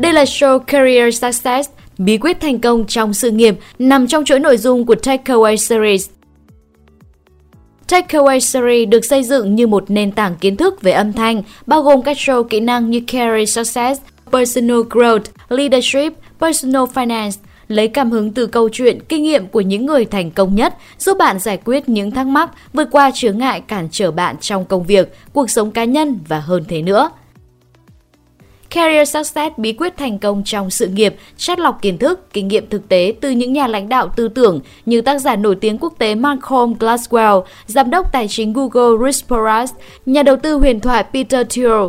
Đây là show Career Success, bí quyết thành công trong sự nghiệp, nằm trong chuỗi nội dung của Takeaway Series. Takeaway Series được xây dựng như một nền tảng kiến thức về âm thanh, bao gồm các show kỹ năng như Career Success, Personal Growth, Leadership, Personal Finance, lấy cảm hứng từ câu chuyện, kinh nghiệm của những người thành công nhất, giúp bạn giải quyết những thắc mắc, vượt qua chướng ngại cản trở bạn trong công việc, cuộc sống cá nhân và hơn thế nữa. Career Success bí quyết thành công trong sự nghiệp, chắt lọc kiến thức, kinh nghiệm thực tế từ những nhà lãnh đạo tư tưởng như tác giả nổi tiếng quốc tế Malcolm Gladwell, giám đốc tài chính Google Rich Porras, nhà đầu tư huyền thoại Peter Thiel.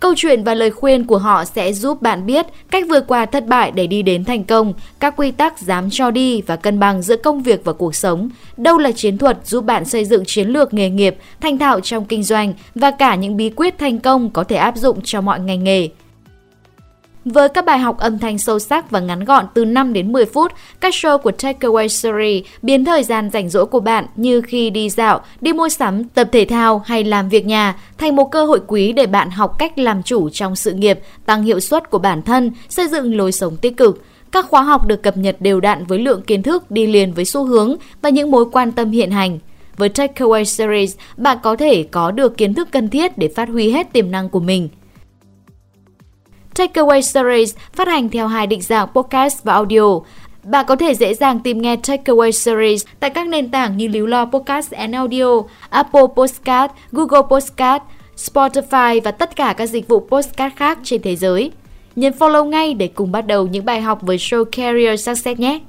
Câu chuyện và lời khuyên của họ sẽ giúp bạn biết cách vượt qua thất bại để đi đến thành công, các quy tắc dám cho đi và cân bằng giữa công việc và cuộc sống, đâu là chiến thuật giúp bạn xây dựng chiến lược nghề nghiệp, thành thạo trong kinh doanh và cả những bí quyết thành công có thể áp dụng cho mọi ngành nghề. Với các bài học âm thanh sâu sắc và ngắn gọn từ 5 đến 10 phút, các show của Takeaway Series biến thời gian rảnh rỗi của bạn như khi đi dạo, đi mua sắm, tập thể thao hay làm việc nhà thành một cơ hội quý để bạn học cách làm chủ trong sự nghiệp, tăng hiệu suất của bản thân, xây dựng lối sống tích cực. Các khóa học được cập nhật đều đặn với lượng kiến thức đi liền với xu hướng và những mối quan tâm hiện hành. Với Takeaway Series, bạn có thể có được kiến thức cần thiết để phát huy hết tiềm năng của mình – Takeaway Series phát hành theo hai định dạng podcast và audio. Bạn có thể dễ dàng tìm nghe Takeaway Series tại các nền tảng như Líu Lo Podcast and Audio, Apple Podcast, Google Podcast, Spotify và tất cả các dịch vụ podcast khác trên thế giới. Nhấn follow ngay để cùng bắt đầu những bài học với show Career Success nhé!